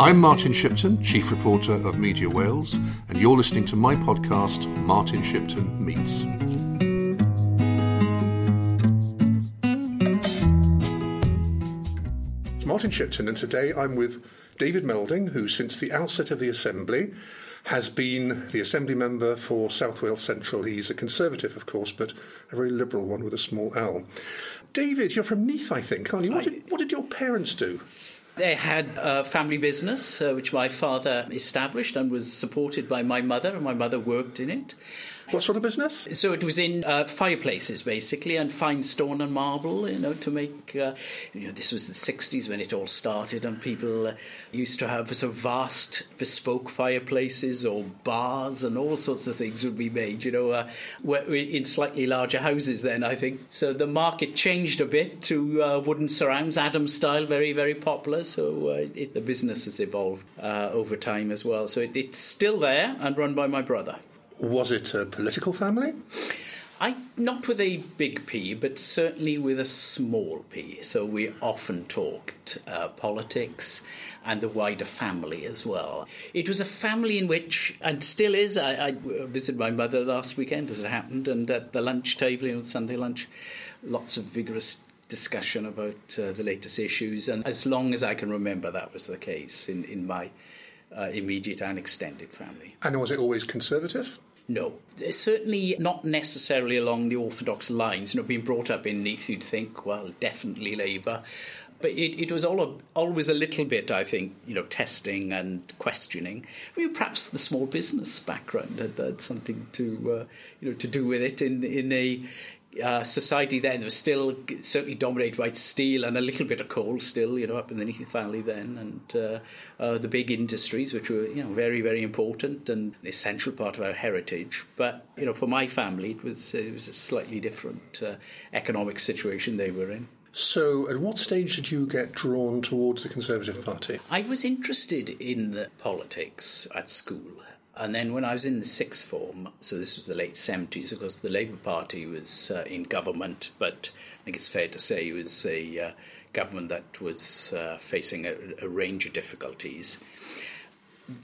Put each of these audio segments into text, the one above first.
I'm Martin Shipton, Chief Reporter of Media Wales, and you're listening to my podcast, Martin Shipton Meets. It's Martin Shipton, and today I'm with David Melding, who, since the outset of the Assembly, has been the Assembly member for South Wales Central. He's a Conservative, of course, but a very liberal one with a small L. David, you're from Neath, I think, aren't you? What did, what did your parents do? They had a family business, uh, which my father established and was supported by my mother, and my mother worked in it. What sort of business? So it was in uh, fireplaces, basically, and fine stone and marble, you know, to make. Uh, you know, this was the 60s when it all started, and people uh, used to have sort of vast bespoke fireplaces or bars and all sorts of things would be made, you know, uh, in slightly larger houses then, I think. So the market changed a bit to uh, wooden surrounds, Adam style, very, very popular. So uh, it, the business has evolved over time as well. So it, it's still there and run by my brother. Was it a political family? I not with a big P, but certainly with a small P. So we often talked uh, politics and the wider family as well. It was a family in which, and still is. I, I visited my mother last weekend, as it happened, and at the lunch table, you know, Sunday lunch, lots of vigorous discussion about uh, the latest issues. And as long as I can remember, that was the case in in my uh, immediate and extended family. And was it always conservative? No, certainly not necessarily along the orthodox lines. You know, being brought up in Neath, you'd think, well, definitely Labour. But it, it was all always a little bit, I think, you know, testing and questioning. I mean, perhaps the small business background had, had something to, uh, you know, to do with it in in a uh, society then was still certainly dominated by steel and a little bit of coal still, you know, up in the Neath Valley then, and uh, uh, the big industries, which were, you know, very, very important and an essential part of our heritage. But, you know, for my family, it was, it was a slightly different uh, economic situation they were in. So, at what stage did you get drawn towards the Conservative Party? I was interested in the politics at school. And then when I was in the sixth form, so this was the late 70s, of course, the Labour Party was uh, in government, but I think it's fair to say it was a uh, government that was uh, facing a, a, range of difficulties.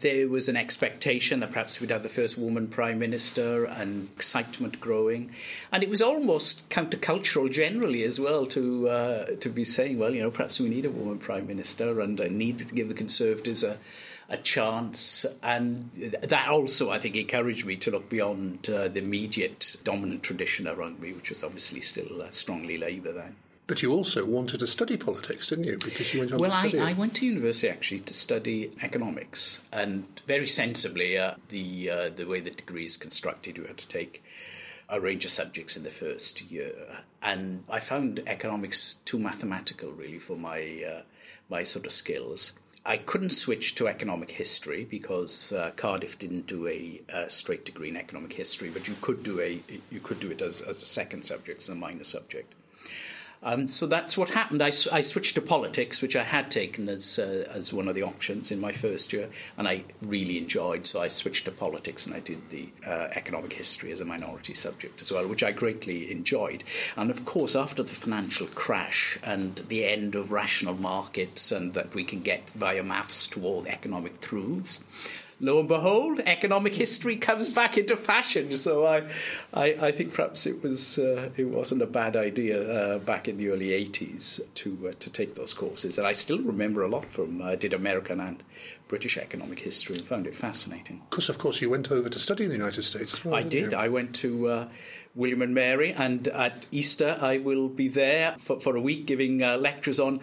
There was an expectation that perhaps we'd have the first woman prime minister and excitement growing. And it was almost countercultural generally as well to, uh, to be saying, well, you know, perhaps we need a woman prime minister and I need to give the Conservatives a a chance. And that also, I think, encouraged me to look beyond uh, the immediate dominant tradition around me, which was obviously still uh, strongly Labour then. But you also wanted to study politics, didn't you? Because you went on well, to study. I, I went to university actually to study economics, and very sensibly, uh, the uh, the way the degree is constructed, you had to take a range of subjects in the first year, and I found economics too mathematical, really, for my uh, my sort of skills. I couldn't switch to economic history because uh, Cardiff didn't do a, a, straight degree in economic history, but you could do a you could do it as, as a second subject, as a minor subject. Um, so that's what happened. I, I, switched to politics, which I had taken as uh, as one of the options in my first year, and I really enjoyed. So I switched to politics, and I did the uh, economic history as a minority subject as well, which I greatly enjoyed. And of course, after the financial crash and the end of rational markets, and that we can get via maths to all economic truths lo and behold, economic history comes back into fashion. So I, I, I think perhaps it was uh, it wasn't a bad idea uh, back in the early '80s to uh, to take those courses, and I still remember a lot from. I did American and British economic history and found it fascinating. Because of course you went over to study in the United States well. I did. You? I went to. Uh, William and Mary, and at Easter I will be there for, for a week giving uh, lectures on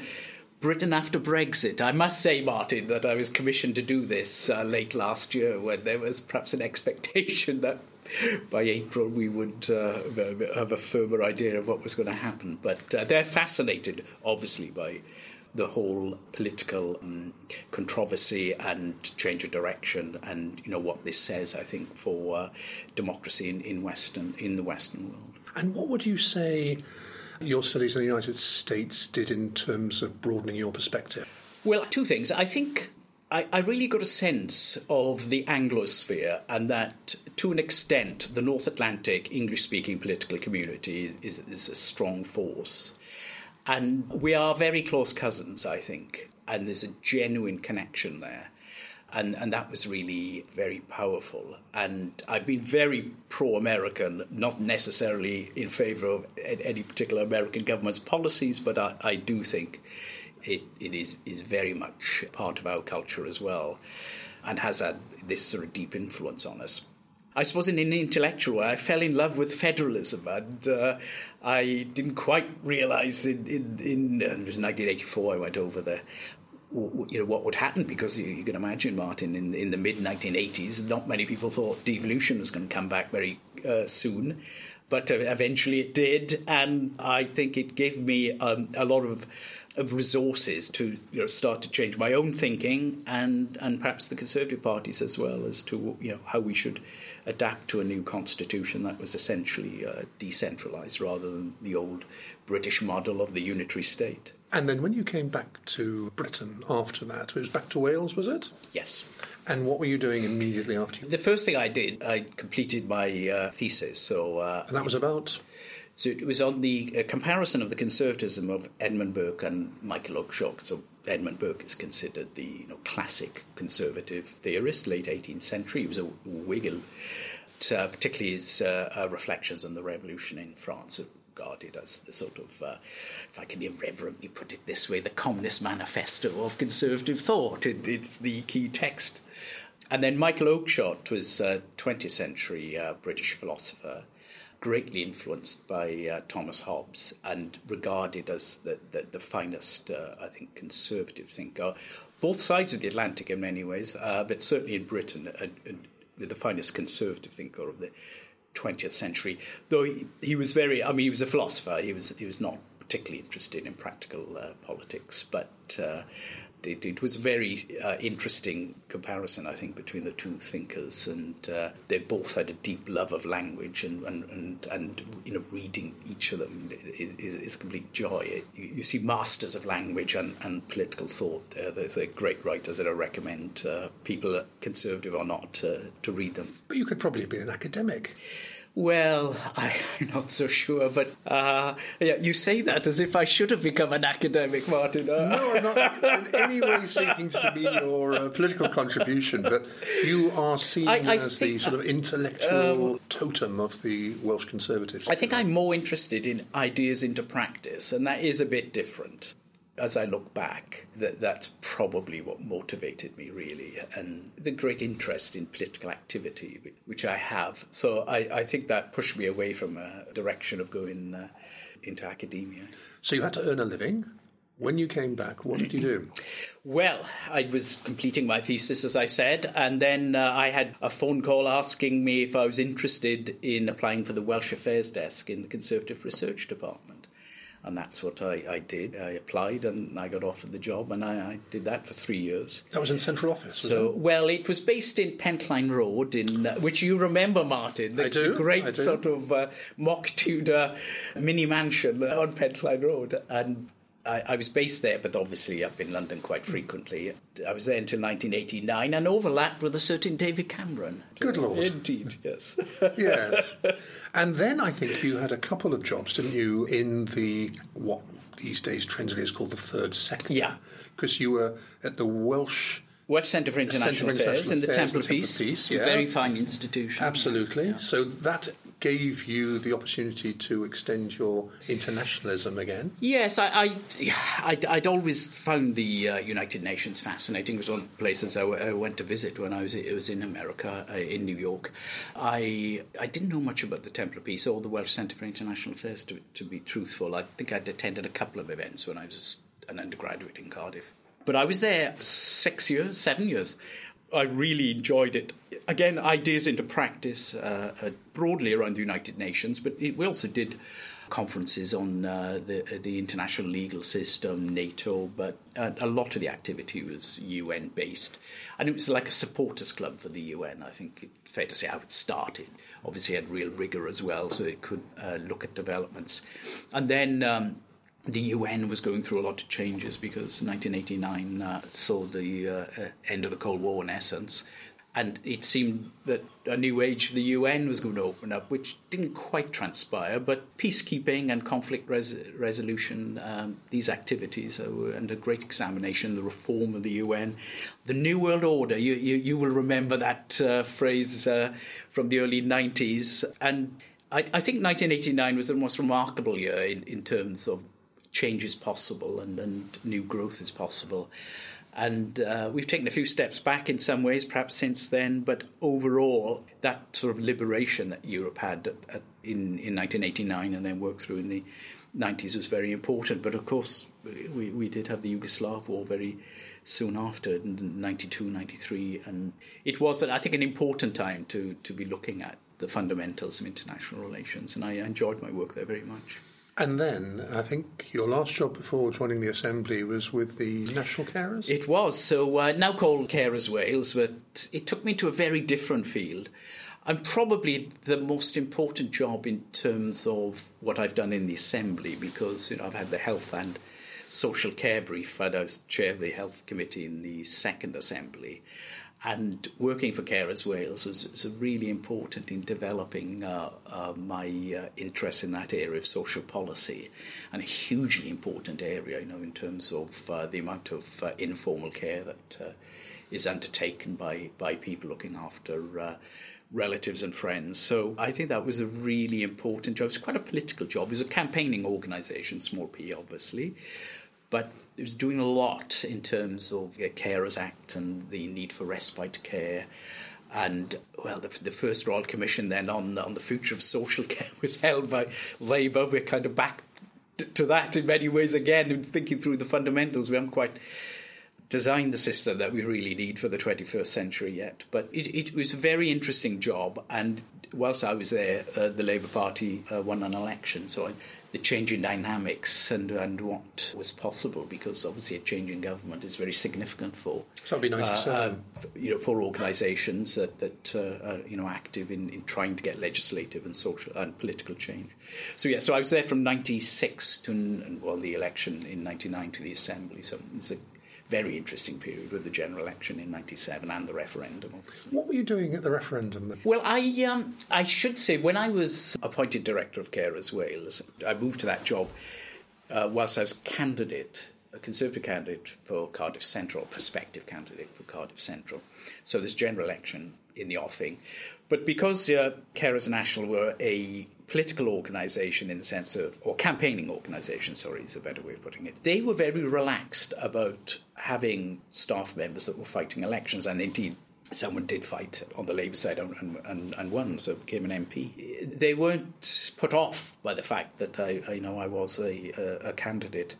Britain after Brexit. I must say, Martin, that I was commissioned to do this uh, late last year when there was perhaps an expectation that by April we would uh, have a firmer idea of what was going to happen. But uh, they're fascinated, obviously, by the whole political um, controversy and change of direction, and you know what this says. I think for uh, democracy in, in Western in the Western world. And what would you say? Your studies in the United States did in terms of broadening your perspective? Well, two things. I think I, I, really got a sense of the Anglosphere and that, to an extent, the North Atlantic English speaking political community is, is a strong force. And we are very close cousins, I think. and there's a genuine connection there. And, and that was really very powerful. And I've been very pro American, not necessarily in favor of any particular American government's policies, but I, I do think it, it is, is very much part of our culture as well and has had this sort of deep influence on us. I suppose in an intellectual way, I fell in love with federalism, and uh, I didn't quite realise in in, in uh, 1984 I went over there. You know what would happen because you, can imagine, Martin, in in the mid 1980s, not many people thought devolution was going to come back very uh, soon, but uh, eventually it did, and I think it gave me um, a lot of of resources to you know, start to change my own thinking and and perhaps the Conservative parties as well as to you know how we should adapt to a new constitution that was essentially uh, decentralised rather than the old British model of the unitary state. And then when you came back to Britain after that, it was back to Wales, was it? Yes. And what were you doing immediately after? You... The first thing I did, I completed my uh, thesis. So uh, and that was about. So it was on the uh, comparison of the conservatism of Edmund Burke and Michael Oakeshott. So Edmund Burke is considered the you know, classic conservative theorist, late 18th century. He was a Whig, uh, particularly his uh, uh, reflections on the revolution in France regarded as the sort of, uh, if I can irreverently put it this way, the Communist Manifesto of conservative thought. It, it's the key text. And then Michael Oakeshott was a 20th century uh, British philosopher greatly influenced by uh, Thomas Hobbes and regarded as the, the, the finest, uh, I think, conservative thinker. Both sides of the Atlantic in many ways, uh, but certainly in Britain, the finest conservative thinker of the 20th century. Though he, he, was very, I mean, he was a philosopher. He was he was not particularly interested in practical uh, politics, but uh, it, it was a very uh, interesting comparison, I think, between the two thinkers, and uh, they both had a deep love of language, and and and, and you know, reading each of them is, is complete joy. You, you, see masters of language and, and political thought. They're, they're, great writers that I recommend uh, people, conservative or not, to read them. But you could probably have been an academic. Well, I'm not so sure, but uh, yeah, you say that as if I should have become an academic, Martin. Uh, no, I'm not in any way seeking to be your uh, political contribution, but you are seen I, I as the sort of intellectual um, totem of the Welsh Conservatives. I think I'm more interested in ideas into practice, and that is a bit different as I look back, that that's probably what motivated me really, and the great interest in political activity which I have. So I, I think that pushed me away from a direction of going uh, into academia. So you had to earn a living. When you came back, what did you do? Well, I was completing my thesis, as I said, and then uh, I had a phone call asking me if I was interested in applying for the Welsh Affairs Desk in the Conservative Research Department and that's what I, I, did. I applied and I got offered the job, and I, I did that for three years. That was in central office. So, it? well, it was based in Pentline Road, in uh, which you remember, Martin, the, I do, the great sort of uh, mock Tudor mini mansion on Pentline Road, and I, I, was based there, but obviously up in London quite frequently. I was there until 1989 and overlapped with a certain David Cameron. Good Lord. Indeed, yes. yes. And then I think you had a couple of jobs, didn't you, in the what these days trendy is called the third sector? Yeah. Because you were at the Welsh. Welsh Centre for International, Affairs, Affairs in the Temple of Peace. Peace yeah. Very fine institution. Absolutely. Yeah. So that gave you the opportunity to extend your internationalism again. Yes, I, I, would always found the uh, United Nations fascinating. It was one of the places I, w- I went to visit when I was, it was in America, uh, in New York. I, I didn't know much about the Temple Peace or the Welsh Centre for International Affairs, to, to be truthful. I think I'd attended a couple of events when I was an undergraduate in Cardiff. But I was there six years, seven years. I really enjoyed it. Again, ideas into practice uh, uh, broadly around the United Nations, but it, we also did conferences on uh, the the international legal system, NATO, but uh, a lot of the activity was UN based, and it was like a supporters club for the UN. I think it's fair to say how it started. Obviously, it had real rigor as well, so it could uh, look at developments, and then. Um, the UN was going through a lot of changes because 1989 uh, saw the uh, uh, end of the Cold War in essence. and it seemed that a new age for the UN was going to open up, which didn't quite transpire. But peacekeeping and conflict res- resolution, um, these activities were under great examination. The reform of the UN, the New World Order. You you, you will remember that uh, phrase uh, from the early '90s, and I, I, think 1989 was the most remarkable year in, in terms of changes possible and, and new growth is possible. And uh, we've taken a few steps back in some ways, perhaps since then, but overall, that sort of liberation that Europe had at, at, in, in 1989 and then worked through in the 90s was very important. But of course, we, we did have the Yugoslav war very soon after, in 92, 93. And it was, I think, an important time to, to be looking at the fundamentals of international relations. And I enjoyed my work there very much. And then I think your last job before joining the Assembly was with the National Carers? It was. So uh, now called Carers Wales, but it took me to a very different field. I'm probably the most important job in terms of what I've done in the Assembly because you know I've had the health and social care brief and I was chair of the health committee in the second Assembly and working for Carers Wales was, was really important in developing uh, uh, my uh, interest in that area of social policy, and a hugely important area, you know, in terms of uh, the amount of uh, informal care that uh, is undertaken by by people looking after. Relatives and friends. So I think that was a really important job. It was quite a political job. It was a campaigning organisation, small p, obviously, but it was doing a lot in terms of the Carers Act and the need for respite care. And well, the, the, first Royal Commission then on on the future of social care was held by Labour. We're kind of back to that in many ways again, and thinking through the fundamentals. We haven't quite designed the system that we really need for the 21st century yet. But it, it was a very interesting job, and whilst I was there, uh, the Labour Party uh, won an election, so I the change in dynamics and, and what was possible because obviously a change in government is very significant for so be 97 uh, uh, you know for organizations that, that uh, are you know active in, in trying to get legislative and social and political change. So yeah so I was there from 96 to well the election in 99 to the assembly. So it's a very interesting period with the general election in '97 and the referendum. Obviously. What were you doing at the referendum? Well, I um, I should say when I was appointed director of Carers Wales, I moved to that job uh, whilst I was candidate, a Conservative candidate for Cardiff Central, prospective candidate for Cardiff Central. So this general election in the offing, but because uh, Carers National were a political organisation in the sense of, or campaigning organisation, sorry, is a better way of putting it, they were very relaxed about having staff members that were fighting elections, and indeed someone did fight on the Labour side and, and, and, won, so became an MP. They weren't put off by the fact that I, I know I was a, a, a candidate.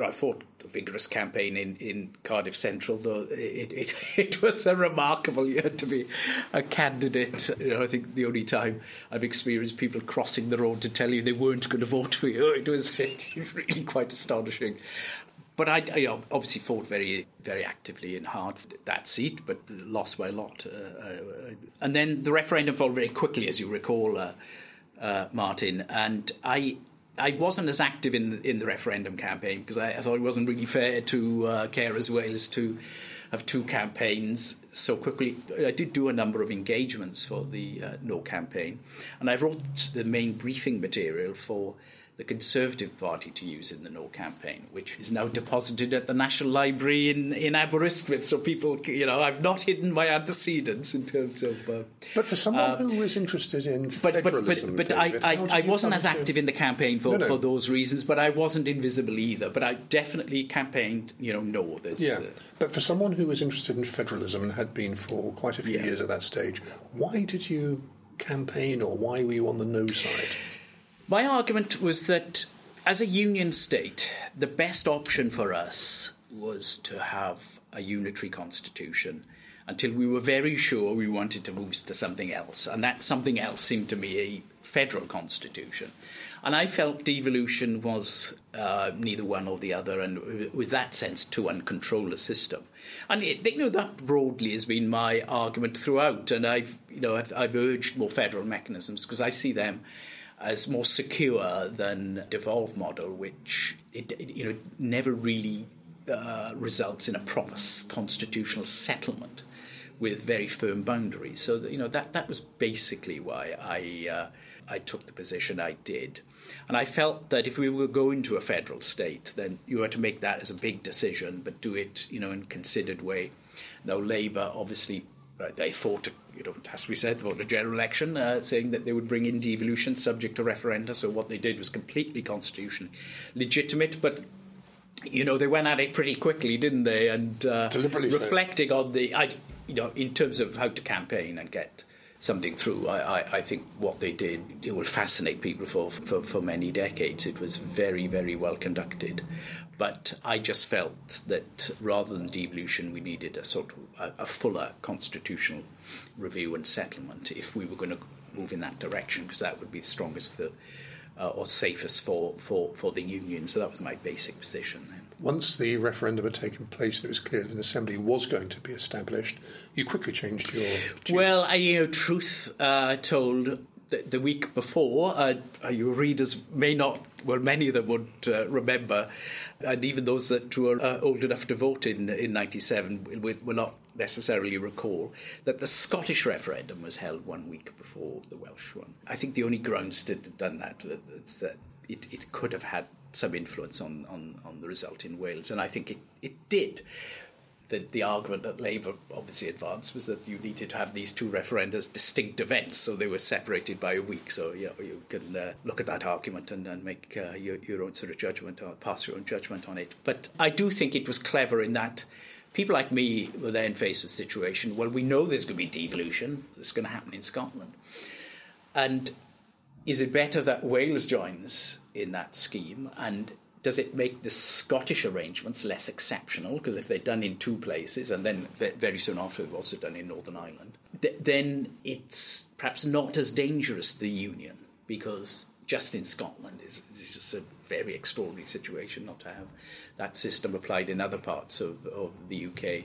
I fought a vigorous campaign in, in Cardiff Central, though it, it, it was a remarkable year to be a candidate. You know, I think the only time I've experienced people crossing the road to tell you they weren't going to vote for you, it was really quite astonishing. But I, I obviously fought very, very actively and hard for that seat, but lost by a lot. Uh, uh, and then the referendum followed very quickly, as you recall, uh, uh Martin. And I, I wasn't as active in the, in the referendum campaign because I, I, thought it wasn't really fair to uh, Carers Wales to have two campaigns so quickly. I did do a number of engagements for the uh, No campaign, and I wrote the main briefing material for the Conservative Party to use in the No campaign, which is now deposited at the National Library in, in Aberystwyth. So people, you know, I've not hidden my antecedents in terms of. Uh, but for someone uh, who was interested in but, federalism, but, but, but David, I, I, I wasn't as active in the campaign for, no, no. for those reasons, but I wasn't invisible either. But I definitely campaigned, you know, no. Yeah, uh, but for someone who was interested in federalism and had been for quite a few yeah. years at that stage, why did you campaign or why were you on the no side? My argument was that as a union state, the best option for us was to have a unitary constitution until we were very sure we wanted to move to something else. And that something else seemed to me a federal constitution. And I felt devolution was uh, neither one or the other, and with that sense, to uncontrol a system. And it, you know that broadly has been my argument throughout. And I've you know I've, I've urged more federal mechanisms because I see them as more secure than devolve model, which it, it you know never really uh, results in a proper constitutional settlement with very firm boundaries. So you know that that was basically why I uh, I took the position I did, and I felt that if we were going to a federal state, then you had to make that as a big decision, but do it you know in a considered way. Now Labour obviously uh, they fought, you know, it has to be said, fought a general election, uh, saying that they would bring in devolution subject to referenda. So what they did was completely constitutionally legitimate, but you know, they went at it pretty quickly, didn't they? And uh, Deliberately reflecting so. on the, I, you know, in terms of how to campaign and get something through, I, I, I think what they did it will fascinate people for, for, for many decades. It was very, very well conducted. But I just felt that rather than devolution, we needed a sort of a, a fuller constitutional review and settlement if we were going to move in that direction, because that would be the strongest for uh, or safest for, for, for the union. So that was my basic position then. Once the referendum had taken place and it was clear that an assembly was going to be established, you quickly changed your. Well, I, you know, truth uh, told, the, week before, uh, your readers may not, well, many of them would uh, remember, and even those that were uh, old enough to vote in in '97 will, not necessarily recall that the Scottish referendum was held one week before the Welsh one. I think the only grounds to have done that is that it, it could have had some influence on, on, on the result in Wales, and I think it, it did. The, the argument that Labour obviously advanced was that you needed to have these two referenda as distinct events, so they were separated by a week. So you, you can uh, look at that argument and, and make uh, your, your own sort of judgment or pass your own judgment on it. But I do think it was clever in that people like me were then faced with a situation well, we know there's going to be devolution, it's going to happen in Scotland. And is it better that Wales joins in that scheme? And does it make the Scottish arrangements less exceptional? Because if they're done in two places, and then very soon after they've also done in Northern Ireland, th- then it's perhaps not as dangerous, the union, because just in Scotland is, is just a very extraordinary situation not to have that system applied in other parts of, of the UK.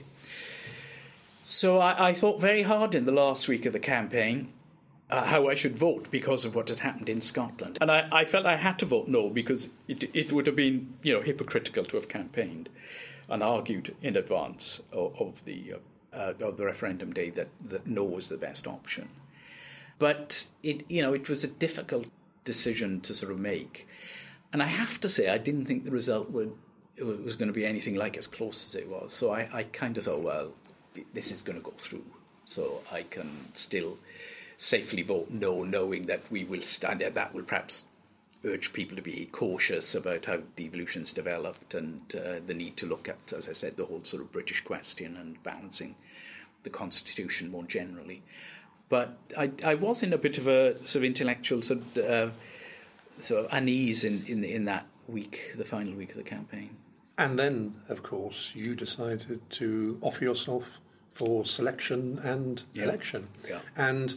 So I, I, thought very hard in the last week of the campaign uh, how I should vote because of what had happened in Scotland. And I, I felt I had to vote no because it, it, would have been you know, hypocritical to have campaigned and argued in advance of, of the, uh, uh, of the referendum day that, that no was the best option. But it, you know, it was a difficult decision to sort of make. And I have to say, I didn't think the result would was going to be anything like as close as it was. So I, I kind of thought, well, this is going to go through. So I can still safely vote no, knowing that we will stand there. That will perhaps urge people to be cautious about how devolution's developed and uh, the need to look at, as I said, the whole sort of British question and balancing the constitution more generally. But I, I was in a bit of a sort of intellectual sort of, uh, sort of unease in, in, in that week, the final week of the campaign. And then, of course, you decided to offer yourself for selection and yeah. election. Yeah. And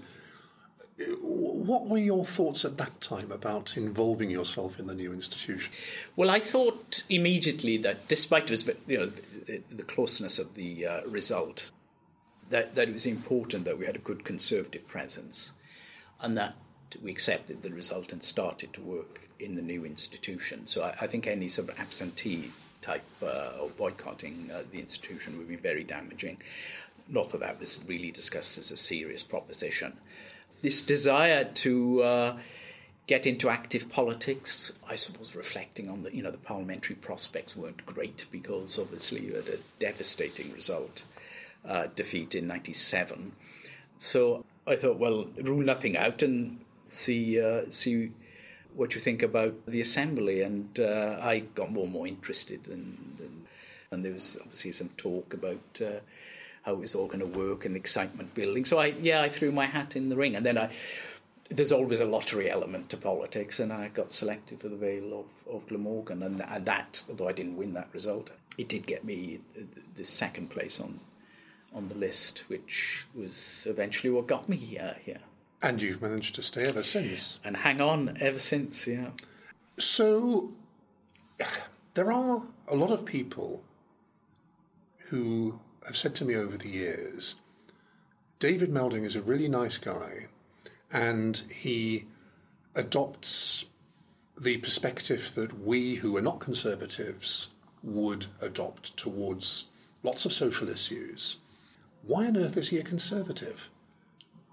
what were your thoughts at that time about involving yourself in the new institution? Well, I thought immediately that, despite it was, you know, the, the closeness of the uh, result, that, that it was important that we had a good conservative presence, and that we accepted the result and started to work in the new institution. So I, I think any sort of absentee type uh, of boycotting uh, the institution would be very damaging. Not that that was really discussed as a serious proposition. This desire to uh, get into active politics, I suppose, reflecting on the you know the parliamentary prospects weren't great because obviously you had a devastating result, uh, defeat in '97. So I thought, well, rule nothing out and see uh, see what you think about the assembly. And uh, I got more and more interested, and, and, and there was obviously some talk about uh, how it was all going to work and excitement building. So I, yeah, I threw my hat in the ring, and then I. There's always a lottery element to politics, and I got selected for the Vale of, of Glamorgan, and, and that, although I didn't win that result, it did get me the second place on on the list, which was eventually what got me here. here. And you've managed to stay ever since. And hang on ever since, yeah. So, there are a lot of people who have said to me over the years David Melding is a really nice guy, and he adopts the perspective that we who are not conservatives would adopt towards lots of social issues. Why on earth is he a conservative?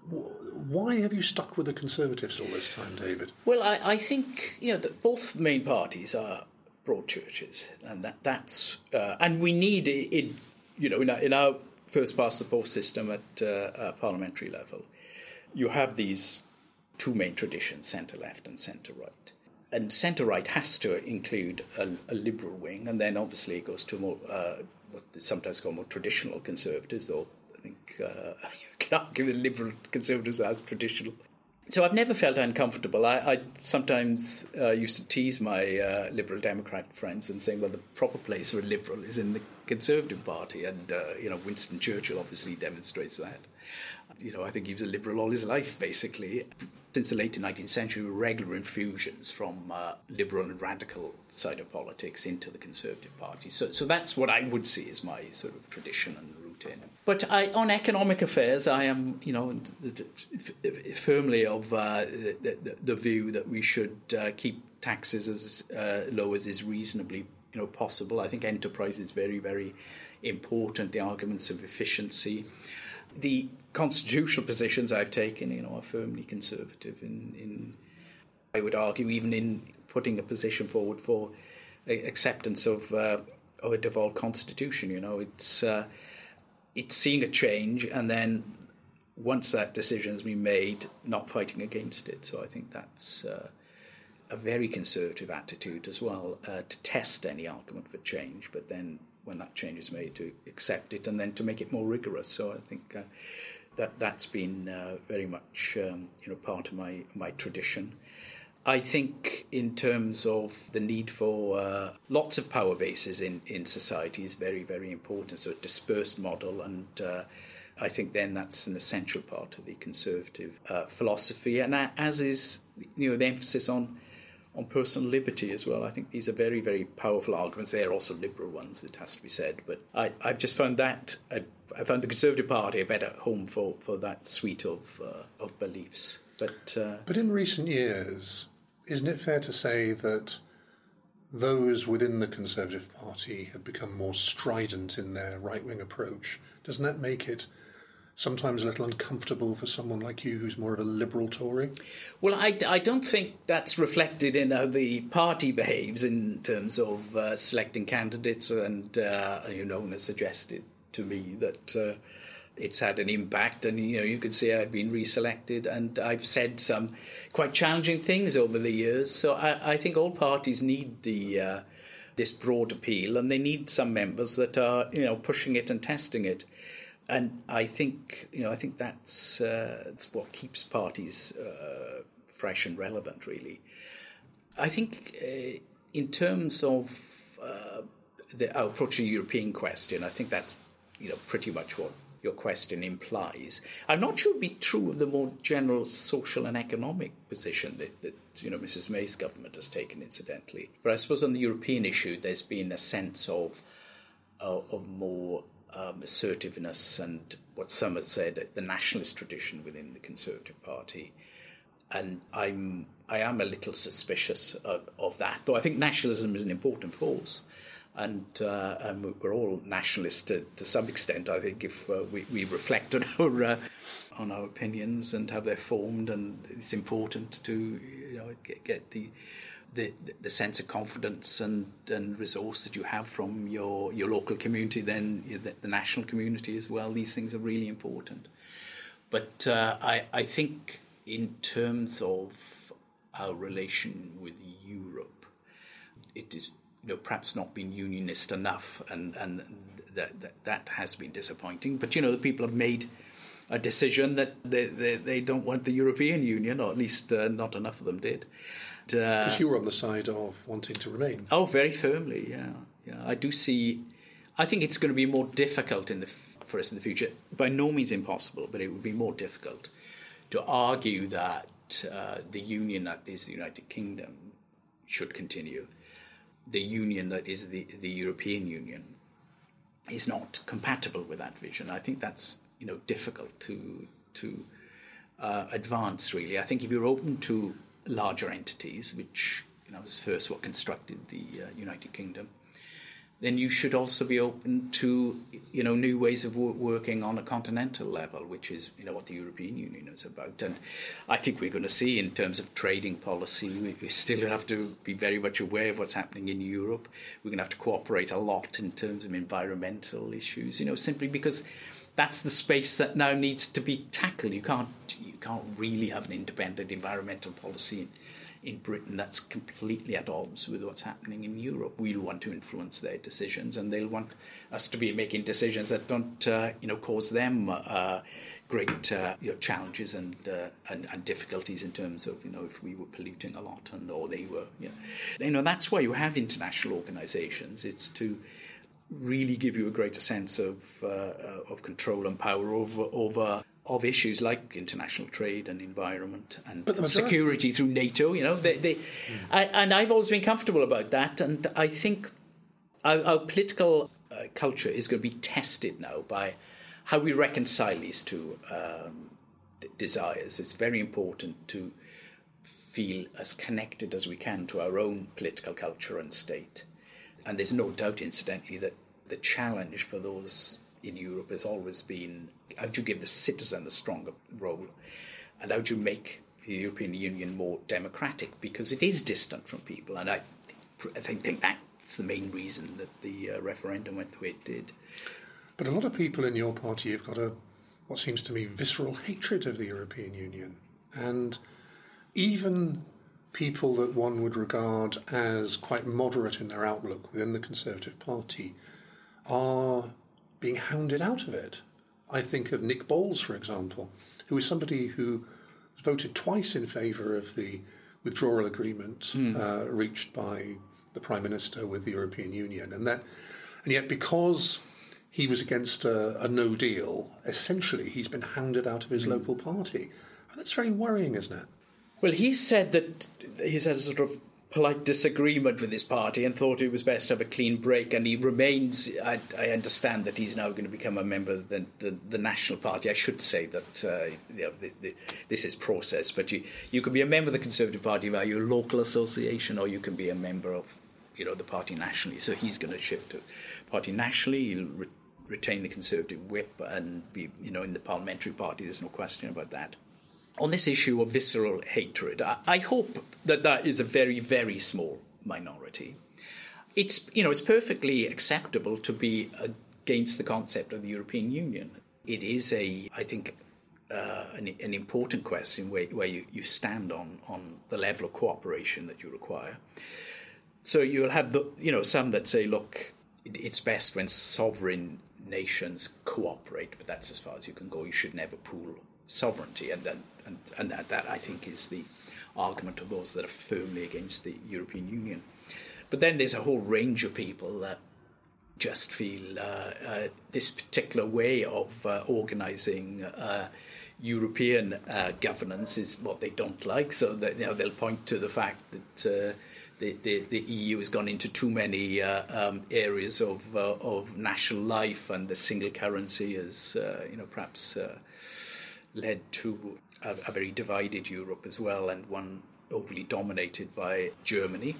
Why have you stuck with the Conservatives all this time, David? Well, I, I think you know that both main parties are broad churches, and that that's uh, and we need it. You know, in our, in our first past the post system at uh, parliamentary level, you have these two main traditions: centre left and centre right. And centre right has to include a, a, liberal wing, and then obviously it goes to more uh, what is sometimes called more traditional conservatives, though I think uh, you can argue the liberal conservatives as traditional. So I've never felt uncomfortable. I, I sometimes uh, used to tease my uh, liberal Democrat friends and saying, well, the proper place for a liberal is in the Conservative Party, and uh, you know Winston Churchill obviously demonstrates that. You know, I think he was a liberal all his life, basically. Since the late 19th century, regular infusions from uh, liberal and radical side of politics into the Conservative Party. So, so that's what I would see as my sort of tradition and route in. But I, on economic affairs, I am, you know, firmly of uh, the, the, view that we should uh, keep taxes as uh, low as is reasonably, you know, possible. I think enterprise is very, very important. The arguments of efficiency, the constitutional positions I've taken, you know, are firmly conservative. In, in I would argue, even in putting a position forward for acceptance of uh, of a devolved constitution. You know, it's uh, it's seeing a change and then once that decision has been made, not fighting against it. So I think that's uh, a very conservative attitude as well uh, to test any argument for change, but then when that change is made, to accept it and then to make it more rigorous. So I think uh, that that's been uh, very much um, you know part of my my tradition. I think, in terms of the need for uh, lots of power bases in, in society, is very, very important. So, a dispersed model, and uh, I think then that's an essential part of the conservative uh, philosophy, and as is you know the emphasis on on personal liberty as well. I think these are very, very powerful arguments. They're also liberal ones, it has to be said. But I, have just found that I, I, found the Conservative Party a better home for, for that suite of uh, of beliefs. But, uh, but in recent years, isn't it fair to say that those within the Conservative Party have become more strident in their right wing approach? Doesn't that make it sometimes a little uncomfortable for someone like you who's more of a liberal Tory? Well, I, I don't think that's reflected in how the party behaves in terms of uh, selecting candidates, and uh, you know, has suggested to me that. Uh, it's had an impact, and you know you can see I've been reselected, and I've said some quite challenging things over the years. So I, I think all parties need the uh, this broad appeal, and they need some members that are you know pushing it and testing it. And I think you know I think that's uh, that's what keeps parties uh, fresh and relevant, really. I think uh, in terms of uh, the approach to the European question, I think that's you know pretty much what your question implies. I'm not sure it would be true of the more general social and economic position that, that you know Mrs May's government has taken, incidentally. But I suppose on the European issue, there's been a sense of uh, of more um, assertiveness and what some have said the nationalist tradition within the Conservative Party. And I'm I am a little suspicious of, of that, though I think nationalism is an important force and, uh, and we're all nationalists to, to, some extent. I think if uh, we, we, reflect on our uh, on our opinions and how they're formed, and it's important to you know get, get the, the the sense of confidence and, and resource that you have from your your local community, then the, the national community as well. These things are really important. But uh, I I think in terms of our relation with Europe, it is you know, perhaps not been unionist enough, and and that, that, that has been disappointing. But you know, the people have made a decision that they, they, they don't want the European Union, or at least uh, not enough of them did. Because uh, you were on the side of wanting to remain. Oh, very firmly, yeah, yeah. I do see. I think it's going to be more difficult in the for us in the future. By no means impossible, but it would be more difficult to argue that uh, the union that is the United Kingdom should continue the union that is the, the European Union is not compatible with that vision. I think that's you know difficult to to uh, advance. Really, I think if you're open to larger entities, which you know was first what constructed the uh, United Kingdom, then you should also be open to you know, new ways of working on a continental level, which is, you know, what the European Union is about. And I think we're going to see in terms of trading policy, we, we still have to be very much aware of what's happening in Europe. We're going to have to cooperate a lot in terms of environmental issues, you know, simply because that's the space that now needs to be tackled. You can't, you can't really have an independent environmental policy in Britain that's completely at odds with what's happening in Europe. We'll want to influence their decisions, and they'll want us to be making decisions that don't, uh, you know, cause them uh, great uh, you know, challenges and, uh, and, and difficulties in terms of, you know, if we were polluting a lot and or they were, you know, you know that's why you have international organisations. It's to really give you a greater sense of uh, of control and power over over of issues like international trade and environment and security through NATO. You know, they, they mm. I, and I've always been comfortable about that. And I think our, our political uh, culture is going to be tested now by how we reconcile these two um, d- desires. It's very important to feel as connected as we can to our own political culture and state. And there's no doubt, incidentally, that the challenge for those in Europe has always been how do you give the citizen a stronger role and how do you make the European Union more democratic because it is distant from people. And I, I think that's the main reason that the uh, referendum went the way it did. But a lot of people in your party have got a what seems to me visceral hatred of the European Union. And even people that one would regard as quite moderate in their outlook within the Conservative Party are being hounded out of it. I think of Nick Boles, for example, who is somebody who voted twice in favour of the withdrawal agreement mm. uh, reached by the Prime Minister with the European Union, and that, and yet because he was against a, a no deal, essentially he's been hounded out of his mm. local party. And that's very worrying, isn't it? Well, he said that he's had a sort of polite disagreement with his party and thought it was best to have a clean break. And he remains. I, I understand that he's now going to become a member of the, the, the National Party. I should say that uh, you know, the, the, this is process, but you you can be a member of the Conservative Party via your local association, or you can be a member of you know the party nationally. So he's going to shift to party nationally. He'll re- retain the Conservative whip and be you know in the parliamentary party. There's no question about that on this issue of visceral hatred, I, I hope that that is a very, very small minority. It's, you know, it's perfectly acceptable to be against the concept of the European Union. It is a, I think, uh, an, an, important question where, where you, you stand on, on the level of cooperation that you require. So you'll have the, you know, some that say, look, it, it's best when sovereign nations cooperate, but that's as far as you can go. You should never pool sovereignty, and then and, and that, that I think is the argument of those that are firmly against the European Union. But then there's a whole range of people that just feel uh, uh, this particular way of uh, organising uh, European uh, governance is what they don't like. So that, you know, they'll point to the fact that uh, the, the, the, EU has gone into too many um, areas of of national life, and the single currency is, you know, perhaps led to a, a very divided Europe as well, and one overly dominated by Germany.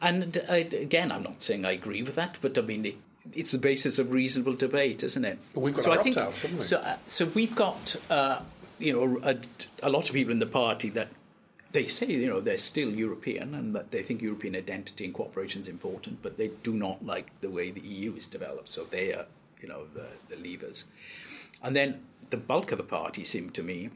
And I, again, I'm not saying I agree with that, but I mean, it, it's the basis of reasonable debate, isn't it? Well, we've got so I think, out, we? So, uh, so we've got, uh, you know, a, a, lot of people in the party that they say, you know, they're still European and that they think European identity and cooperation is important, but they do not like the way the EU is developed. So they are, you know, the, the leavers. And then the bulk of the party seemed to me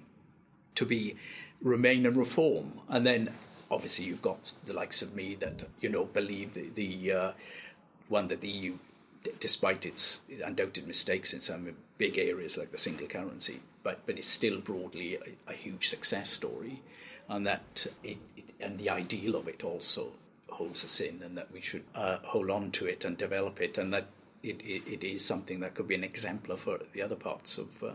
to be remain and reform. And then obviously you've got the likes of me that you know believe the, the uh, one that the EU, despite its undoubted mistakes in some big areas like the single currency, but but it's still broadly a, a huge success story, and that it, it, and the ideal of it also holds us in, and that we should uh, hold on to it and develop it, and that it, it, it is something that could be an exemplar for the other parts of. Uh,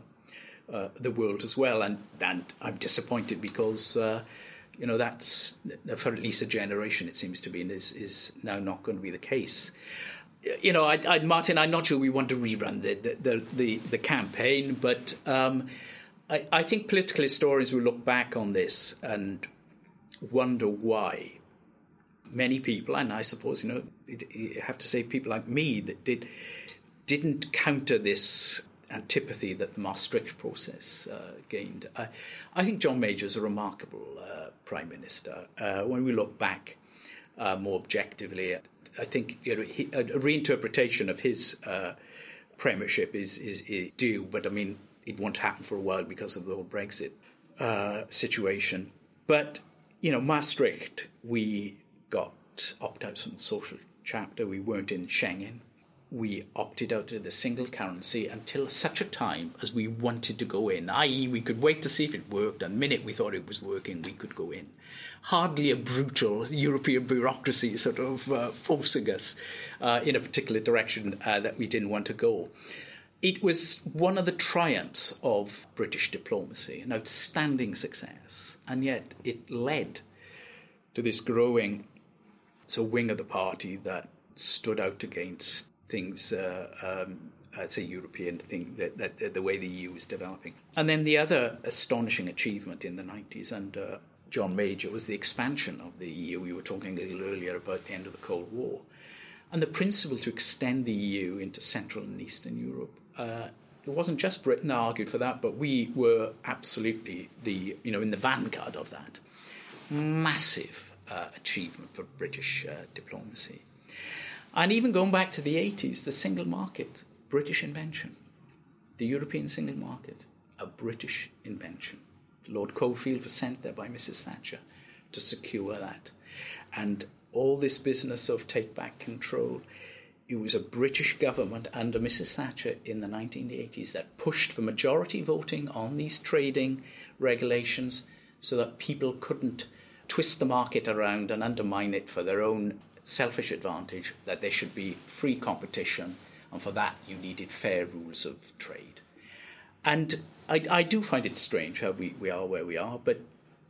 uh, the world as well. And, and I'm disappointed because, uh, you know, that's for at least a generation, it seems to be, and is, is now not going to be the case. You know, I, I, Martin, I'm not sure we want to rerun the, the, the, the campaign, but um, I, I think political historians will look back on this and wonder why many people, and I suppose, you know, you have to say people like me that did didn't counter this antipathy that the Maastricht process uh, gained. I, I, think John Major is a remarkable uh, prime minister. Uh, when we look back uh, more objectively, I think you know, he, a, reinterpretation of his uh, premiership is, is, is, due, but I mean, it won't happen for a while because of the whole Brexit uh, situation. But, you know, Maastricht, we got opt out from the social chapter, we weren't in Schengen we opted out of the single currency until such a time as we wanted to go in, i.e., we could wait to see if it worked, and minute we thought it was working, we could go in. Hardly a brutal European bureaucracy sort of uh, forcing us uh, in a particular direction uh, that we didn't want to go. It was one of the triumphs of British diplomacy, an outstanding success, and yet it led to this growing so wing of the party that stood out against things, uh, um, I'd say European thing, that, that, the way the EU was developing. And then the other astonishing achievement in the 90s under John Major was the expansion of the EU. We were talking a little earlier about the end of the Cold War. And the principle to extend the EU into Central and Eastern Europe. Uh, it wasn't just Britain that argued for that, but we were absolutely the, you know, in the vanguard of that. Massive uh, achievement for British uh, diplomacy. And even going back to the 80s, the single market, British invention. The European single market, a British invention. Lord Cockfield was sent there by Mrs. Thatcher to secure that. And all this business of take back control, it was a British government under Mrs. Thatcher in the 1980s that pushed for majority voting on these trading regulations so that people couldn't twist the market around and undermine it for their own selfish advantage that there should be free competition, and for that you needed fair rules of trade. And I, I do find it strange how we, we are where we are, but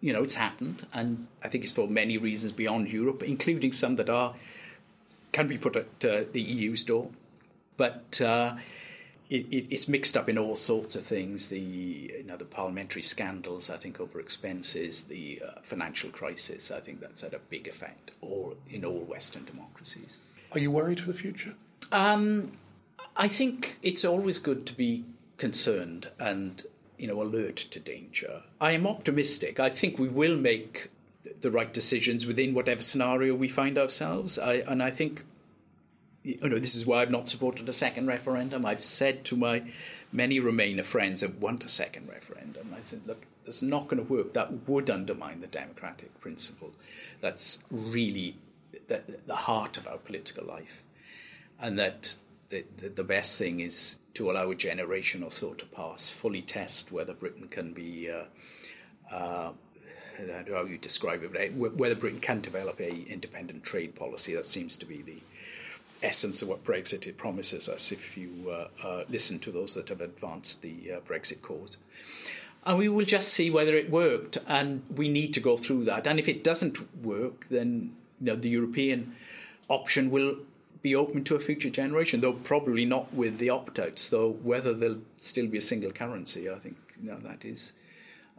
you know it's happened, and I think it's for many reasons beyond Europe, including some that are can be put at uh, the EU's door. But uh, it, it, it's mixed up in all sorts of things. The you know the parliamentary scandals, I think, over expenses, the uh, financial crisis. I think that's had a big effect, all in all Western democracies. Are you worried for the future? Um, I think it's always good to be concerned and you know alert to danger. I am optimistic. I think we will make the right decisions within whatever scenario we find ourselves. I, and I think you know, this is why I've not supported a second referendum. I've said to my many Remainer friends that want a second referendum, I said, look, it's not going to work. That would undermine the democratic principle. That's really the, the heart of our political life. And that the, the, the, best thing is to allow a generation or so to pass, fully test whether Britain can be. Uh, uh, how you describe it, whether Britain can develop a independent trade policy. That seems to be the essence of what Brexit it promises us if you uh, uh, listen to those that have advanced the uh, Brexit cause. And we will just see whether it worked, and we need to go through that. And if it doesn't work, then you know, the European option will be open to a future generation, though probably not with the opt outs, though whether there'll still be a single currency, I think you know, that is.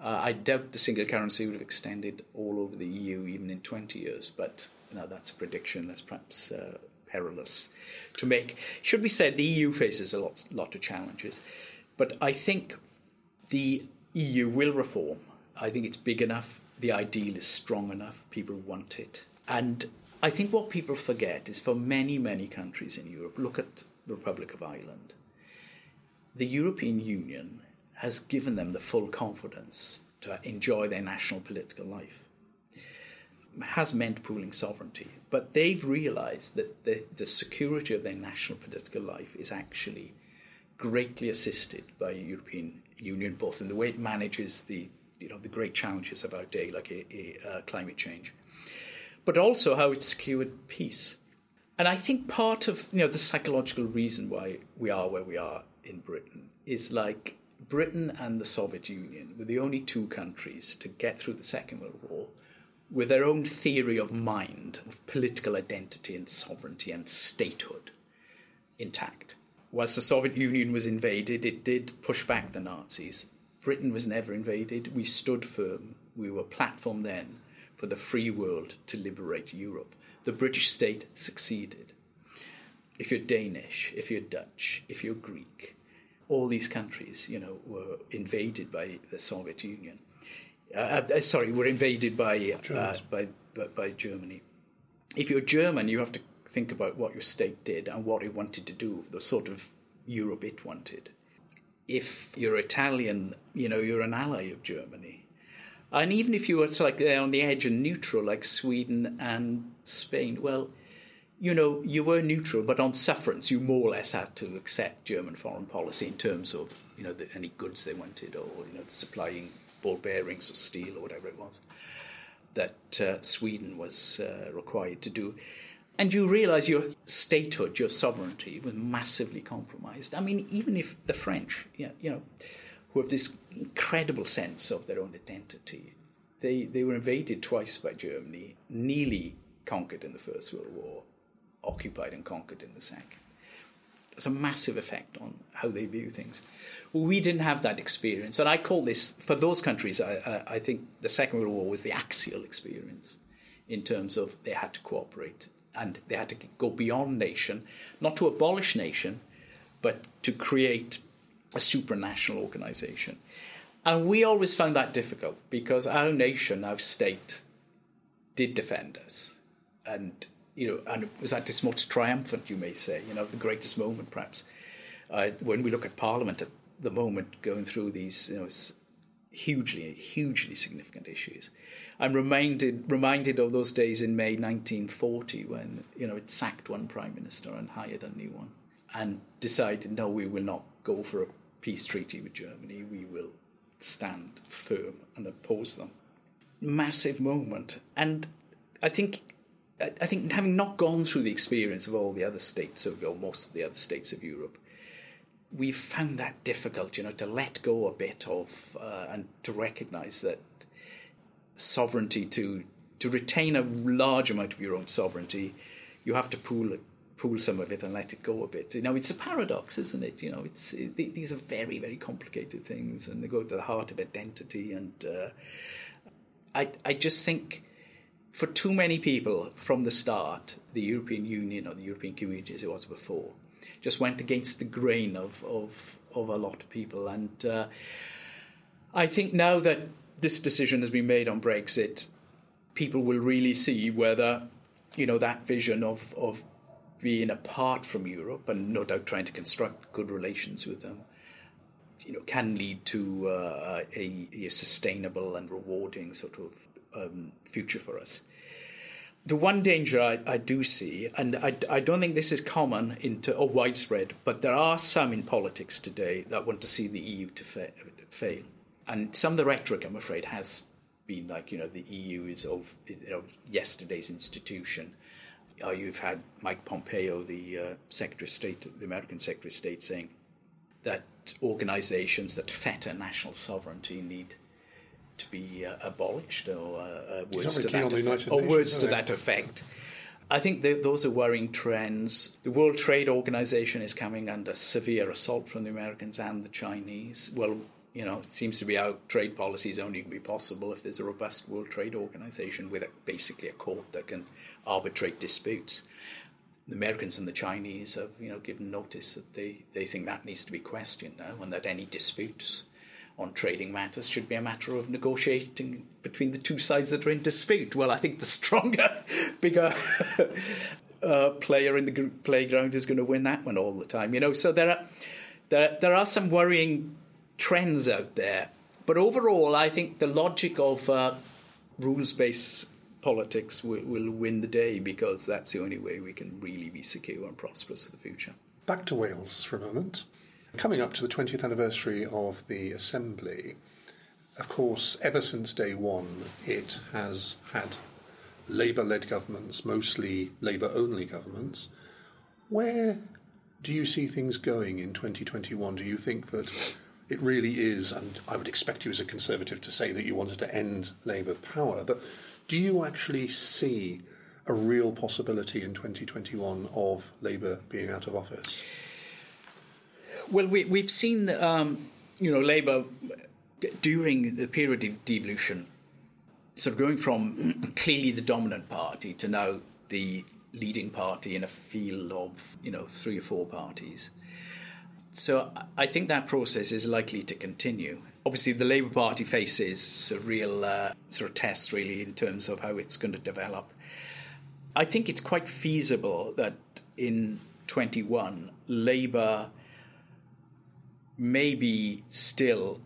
Uh, I doubt the single currency would have extended all over the EU even in 20 years, but you know, that's a prediction that's perhaps uh, perilous to make. Should be said, the EU faces a lot, lot of challenges, but I think the EU will reform. I think it's big enough, the ideal is strong enough, people want it. And I think what people forget is for many, many countries in Europe, look at the Republic of Ireland, the European Union has given them the full confidence to enjoy their national political life has meant pooling sovereignty, but they've realized that the, the security of their national political life is actually greatly assisted by European Union, both in the way it manages the you know the great challenges of our day, like a, a, uh, climate change, but also how it's secured peace. And I think part of you know the psychological reason why we are where we are in Britain is like Britain and the Soviet Union were the only two countries to get through the Second World War with their own theory of mind, of political identity and sovereignty and statehood intact. Whilst the Soviet Union was invaded, it did push back the Nazis. Britain was never invaded. We stood firm. We were platform then for the free world to liberate Europe. The British state succeeded. if you're Danish, if you're Dutch, if you're Greek, all these countries, you know, were invaded by the Soviet Union. Uh, uh, sorry, were invaded by, uh, by, by by Germany. If you're German, you have to think about what your state did and what it wanted to do, the sort of Europe it wanted. If you're Italian, you know, you're an ally of Germany. And even if you were like on the edge and neutral, like Sweden and Spain, well, you know, you were neutral, but on sufferance, you more or less had to accept German foreign policy in terms of, you know, the, any goods they wanted or, you know, supplying ball bearings or steel or whatever it was that uh, Sweden was uh, required to do. And you realize your statehood, your sovereignty was massively compromised. I mean, even if the French, you know, who have this incredible sense of their own identity, they, they were invaded twice by Germany, nearly conquered in the First World War, occupied and conquered in the Second. There's a massive effect on how they view things. Well, we didn't have that experience, and I call this for those countries. I, I, I think the Second World War was the axial experience in terms of they had to cooperate and they had to go beyond nation, not to abolish nation, but to create a supranational organization. And we always found that difficult because our nation, our state, did defend us. And, you know, and it was at its most triumphant, you may say, you know, the greatest moment perhaps. Uh, when we look at Parliament at the moment going through these, you know, hugely, hugely significant issues. I'm reminded reminded of those days in May 1940 when you know it sacked one prime minister and hired a new one, and decided no, we will not go for a peace treaty with Germany. We will stand firm and oppose them. Massive moment, and I think. I think having not gone through the experience of all the other states of, or most of the other states of Europe, we've found that difficult, you know, to let go a bit of uh, and to recognise that sovereignty to to retain a large amount of your own sovereignty, you have to pool pool some of it and let it go a bit. You know, it's a paradox, isn't it? You know, it's it, these are very very complicated things, and they go to the heart of identity. And uh, I I just think for too many people from the start, the European Union or the European Community, as it was before, just went against the grain of of of a lot of people, and uh, I think now that this decision has been made on Brexit, people will really see whether you know that vision of of being apart from Europe and no doubt trying to construct good relations with them, you know, can lead to uh, a, a, sustainable and rewarding sort of um, future for us. The one danger I, I do see, and I, I, don't think this is common into or widespread, but there are some in politics today that want to see the EU to fa- fail and some of the rhetoric, I'm afraid, has been like, you know, the EU is of you know, yesterday's institution. Uh, you've had Mike Pompeo, the uh, Secretary of State, the American Secretary of State, saying that organizations that fetter national sovereignty need to be uh, abolished, or uh, uh, words, to that, effect, or words to that effect. I think those are worrying trends. The World Trade Organization is coming under severe assault from the Americans and the Chinese. Well, you know, it seems to be our trade policy is only going to be possible if there's a robust World Trade Organization with a, basically a court that can arbitrate disputes. The Americans and the Chinese have, you know, given notice that they, they think that needs to be questioned now, and that any disputes on trading matters should be a matter of negotiating between the two sides that are in dispute. Well, I think the stronger, bigger uh, player in the playground is going to win that one all the time. You know, so there are there there are some worrying trends out there. But overall, I think the logic of uh, rules based politics will, will win the day because that's the only way we can really be secure and prosperous for the future. Back to Wales for a moment. Coming up to the 20th anniversary of the Assembly, of course, ever since day one, it has had Labour led governments, mostly Labour only governments. Where do you see things going in 2021? Do you think that it really is, and I would expect you as a Conservative to say that you wanted to end Labour power, but do you actually see a real possibility in 2021 of Labour being out of office? Well, we, have seen, um, you know, Labour during the period of devolution, sort of going from clearly the dominant party to now the leading party in a field of you know three or four parties. So I think that process is likely to continue. Obviously, the Labour Party faces a real uh, sort of test, really, in terms of how it's going to develop. I think it's quite feasible that in 21, Labour may be still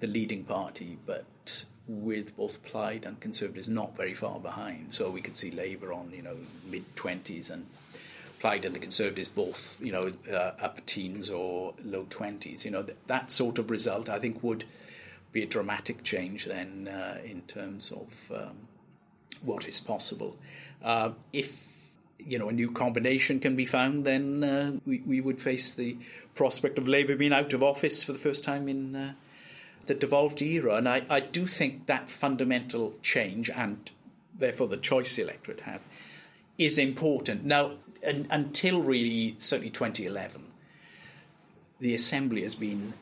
the leading party, but with both Plaid and Conservatives not very far behind. So we could see Labour on, you know, mid 20s and Plaid and the Conservatives both, you know, uh, upper teens or low 20s. You know, th- that sort of result I think would be a dramatic change then uh, in terms of um, what is possible. Uh, if you know a new combination can be found, then uh, we, we would face the prospect of Labour being out of office for the first time in uh, the devolved era. And I, I do think that fundamental change, and therefore the choice the electorate have, is important. Now, un, until really certainly 2011, the Assembly has been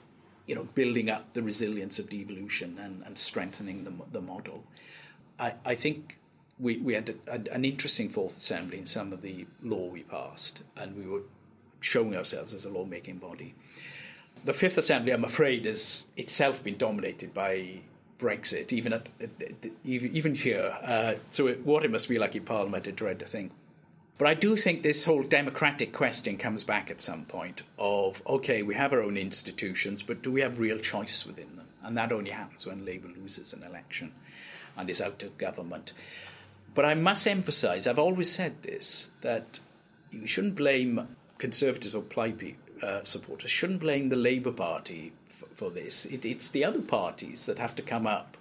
you know, building up the resilience of devolution and, and strengthening the, the model. I, I think we, we had a, a, an interesting Fourth Assembly in some of the law we passed, and we were showing ourselves as a lawmaking body. The Fifth Assembly, I'm afraid, has itself been dominated by Brexit, even at even here. Uh, so it, what it must be like in Parliament, I dread to think. But I do think this whole democratic question comes back at some point of okay, we have our own institutions, but do we have real choice within them? And that only happens when Labour loses an election and is out of government. But I must emphasise, I've always said this, that you shouldn't blame Conservatives or Plaid uh, supporters, shouldn't blame the Labour Party for, for this. It, it's the other parties that have to come up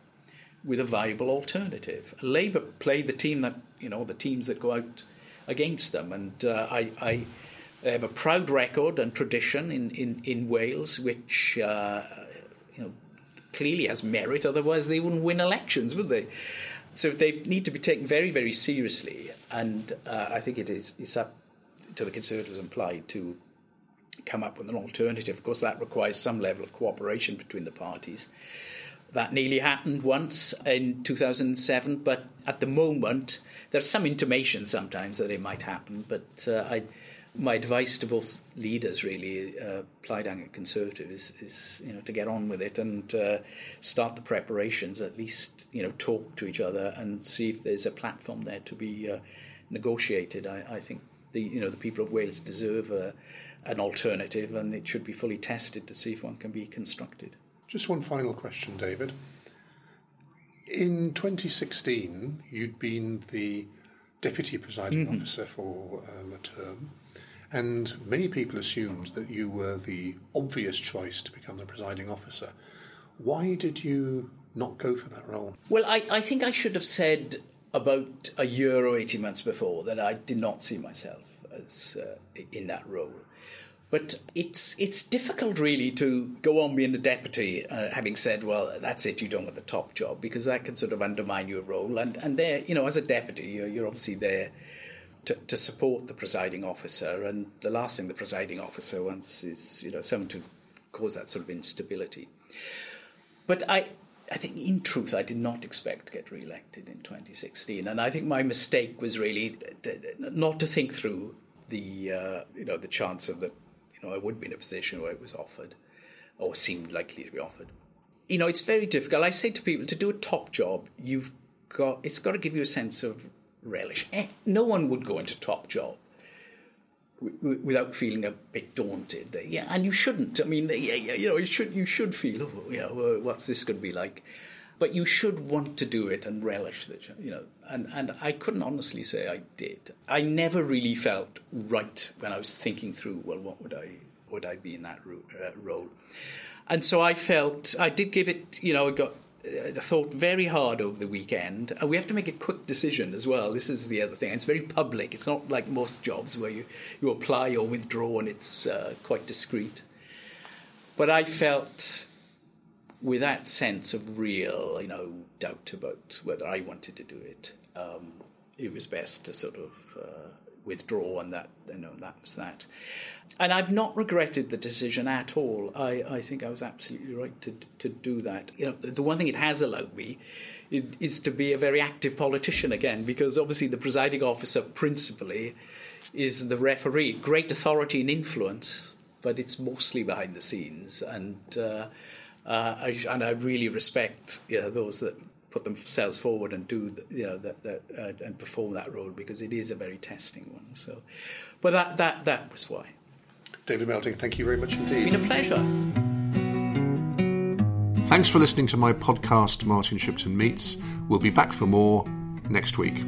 with a viable alternative. Labour play the team that, you know, the teams that go out against them. And uh, I, I have a proud record and tradition in, in, in Wales, which, uh, you know, clearly has merit, otherwise they wouldn't win elections, would they? So they need to be taken very, very seriously, and uh, I think it is it's up to the Conservatives and Plaid to come up with an alternative. Of course, that requires some level of cooperation between the parties. That nearly happened once in 2007, but at the moment, there's some intimation sometimes that it might happen. But uh, I, my advice to both leaders, really, uh, Plaid and Conservative, is, is, you know to get on with it and uh, start the preparations. At least you know talk to each other and see if there's a platform there to be uh, negotiated. I, I, think the you know the people of Wales deserve a, an alternative, and it should be fully tested to see if one can be constructed. Just one final question, David. In 2016, you'd been the deputy presiding mm-hmm. officer for um, a term. And many people assumed that you were the obvious choice to become the presiding officer. Why did you not go for that role? Well, I, I think I should have said about a year or 18 months before that I did not see myself as uh, in that role. But it's it's difficult really to go on being a deputy, uh, having said, well, that's it, you don't want the top job, because that can sort of undermine your role. And and there, you know, as a deputy, you're, you're obviously there to, to support the presiding officer, and the last thing the presiding officer wants is you know someone to cause that sort of instability. But I. I think, in truth, I did not expect to get re-elected in 2016, and I think my mistake was really not to think through the, uh, you know, the chance of that, you know, I would be in a position where it was offered, or seemed likely to be offered. You know, it's very difficult. I say to people, to do a top job, you've got it's got to give you a sense of relish. Eh, no one would go into top job without feeling a bit daunted. Yeah, and you shouldn't. I mean, yeah, yeah, you know, you should you should feel, oh, you know, what's this going to be like? But you should want to do it and relish it, you know. And and I couldn't honestly say I did. I never really felt right when I was thinking through. Well, what would I would I be in that uh, role? And so I felt I did give it. You know, I got uh, thought very hard over the weekend. And we have to make a quick decision as well. This is the other thing. It's very public. It's not like most jobs where you, you apply or withdraw and it's uh, quite discreet. But I felt with that sense of real, you know, doubt about whether I wanted to do it, um, it was best to sort of uh, withdraw, and that you know that was that. And I've not regretted the decision at all. I, I think I was absolutely right to to do that. You know, the, the one thing it has allowed me is to be a very active politician again, because obviously the presiding officer principally is the referee, great authority and influence, but it's mostly behind the scenes. And uh, uh, I, and I really respect you know, those that put themselves forward and do you know that, that uh, and perform that role because it is a very testing one. So, but that that that was why. David Melding, thank you very much indeed. It's been a pleasure. Thanks for listening to my podcast, Martin Shipton Meets. We'll be back for more next week.